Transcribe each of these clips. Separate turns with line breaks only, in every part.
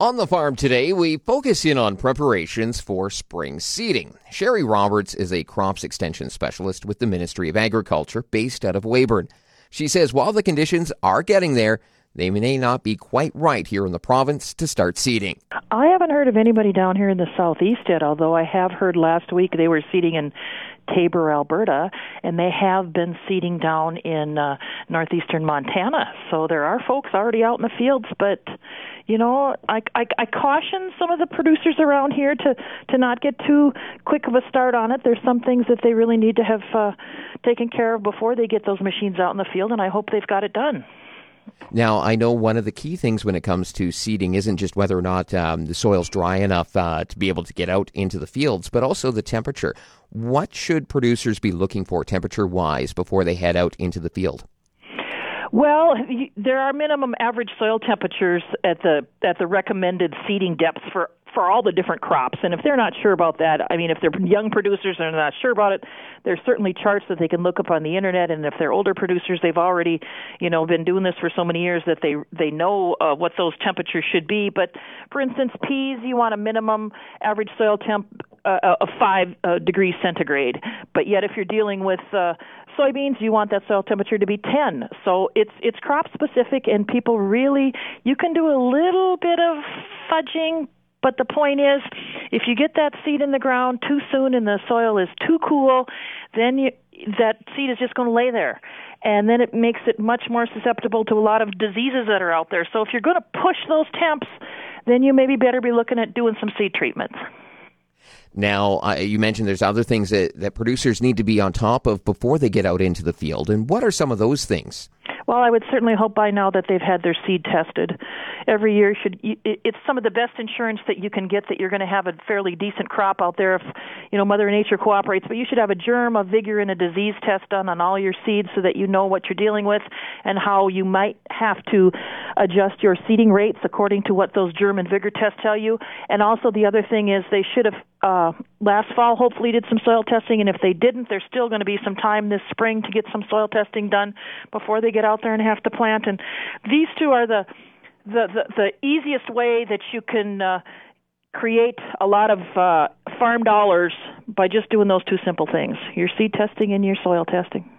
On the farm today, we focus in on preparations for spring seeding. Sherry Roberts is a crops extension specialist with the Ministry of Agriculture based out of Weyburn. She says while the conditions are getting there, they may not be quite right here in the province to start seeding.
I haven't heard of anybody down here in the southeast yet, although I have heard last week they were seeding in Taber, Alberta, and they have been seeding down in uh, northeastern Montana. So there are folks already out in the fields, but you know, I, I, I caution some of the producers around here to to not get too quick of a start on it. There's some things that they really need to have uh, taken care of before they get those machines out in the field, and I hope they've got it done.
Now, I know one of the key things when it comes to seeding isn't just whether or not um, the soil's dry enough uh, to be able to get out into the fields, but also the temperature. What should producers be looking for temperature wise before they head out into the field?
Well, there are minimum average soil temperatures at the at the recommended seeding depths for for all the different crops. And if they're not sure about that, I mean, if they're young producers and they're not sure about it, there's certainly charts that they can look up on the internet. And if they're older producers, they've already, you know, been doing this for so many years that they they know uh, what those temperatures should be. But for instance, peas, you want a minimum average soil temp uh, of five uh, degrees centigrade. But yet, if you're dealing with uh, soybeans, you want that soil temperature to be 10. So it's it's crop specific, and people really you can do a little bit of fudging but the point is, if you get that seed in the ground too soon and the soil is too cool, then you, that seed is just going to lay there. And then it makes it much more susceptible to a lot of diseases that are out there. So if you're going to push those temps, then you maybe better be looking at doing some seed treatments.
Now, uh, you mentioned there's other things that, that producers need to be on top of before they get out into the field. And what are some of those things?
Well, I would certainly hope by now that they've had their seed tested. Every year should it's some of the best insurance that you can get that you're going to have a fairly decent crop out there if you know Mother Nature cooperates. But you should have a germ, a vigor, and a disease test done on all your seeds so that you know what you're dealing with and how you might have to adjust your seeding rates according to what those germ and vigor tests tell you. And also the other thing is they should have uh, last fall hopefully did some soil testing, and if they didn't, there's still going to be some time this spring to get some soil testing done before they get out there and have to plant. And these two are the the the, the easiest way that you can. Uh, create a lot of uh, farm dollars by just doing those two simple things your seed testing and your soil testing.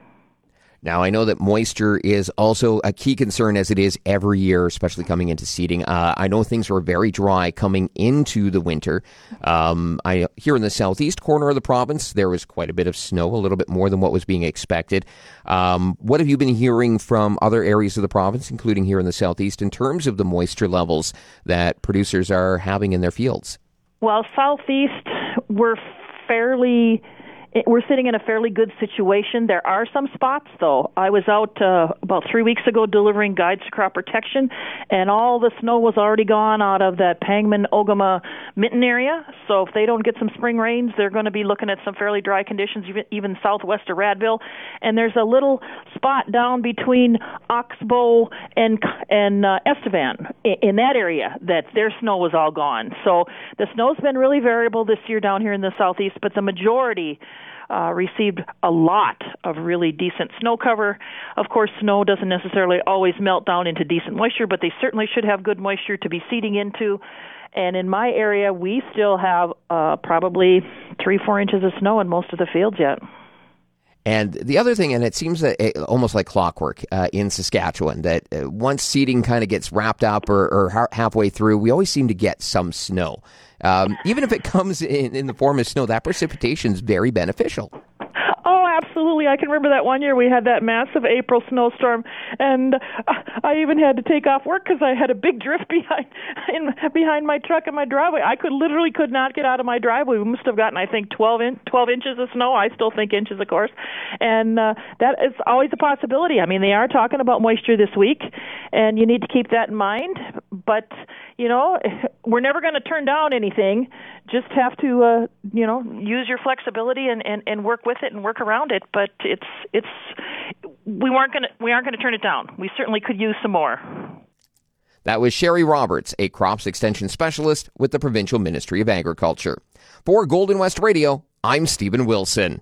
Now, I know that moisture is also a key concern as it is every year, especially coming into seeding. Uh, I know things were very dry coming into the winter. Um, I here in the southeast corner of the province, there was quite a bit of snow, a little bit more than what was being expected. Um, what have you been hearing from other areas of the province, including here in the southeast, in terms of the moisture levels that producers are having in their fields?
Well, southeast, we're fairly it, we're sitting in a fairly good situation. There are some spots, though. I was out uh, about three weeks ago delivering guides to crop protection, and all the snow was already gone out of that Pangman Ogema Minton area. So if they don't get some spring rains, they're going to be looking at some fairly dry conditions, even, even southwest of Radville. And there's a little spot down between Oxbow and and uh, Estevan in, in that area that their snow was all gone. So the snow's been really variable this year down here in the southeast, but the majority uh, received a lot of really decent snow cover. Of course, snow doesn't necessarily always melt down into decent moisture, but they certainly should have good moisture to be seeding into. And in my area, we still have uh, probably three, four inches of snow in most of the fields yet.
And the other thing, and it seems that it, almost like clockwork uh, in Saskatchewan, that uh, once seeding kind of gets wrapped up or, or ha- halfway through, we always seem to get some snow. Um, even if it comes in, in the form of snow, that precipitation is very beneficial
absolutely. I can remember that one year we had that massive April snowstorm, and I even had to take off work because I had a big drift behind in, behind my truck in my driveway. I could literally could not get out of my driveway. We must have gotten, I think, 12 in, 12 inches of snow. I still think inches, of course, and uh, that is always a possibility. I mean, they are talking about moisture this week, and you need to keep that in mind. But you know, we're never going to turn down anything. Just have to, uh, you know, use your flexibility and, and, and work with it and work around it. But it's it's we weren't going to we aren't going to turn it down. We certainly could use some more.
That was Sherry Roberts, a crops extension specialist with the Provincial Ministry of Agriculture. For Golden West Radio, I'm Stephen Wilson.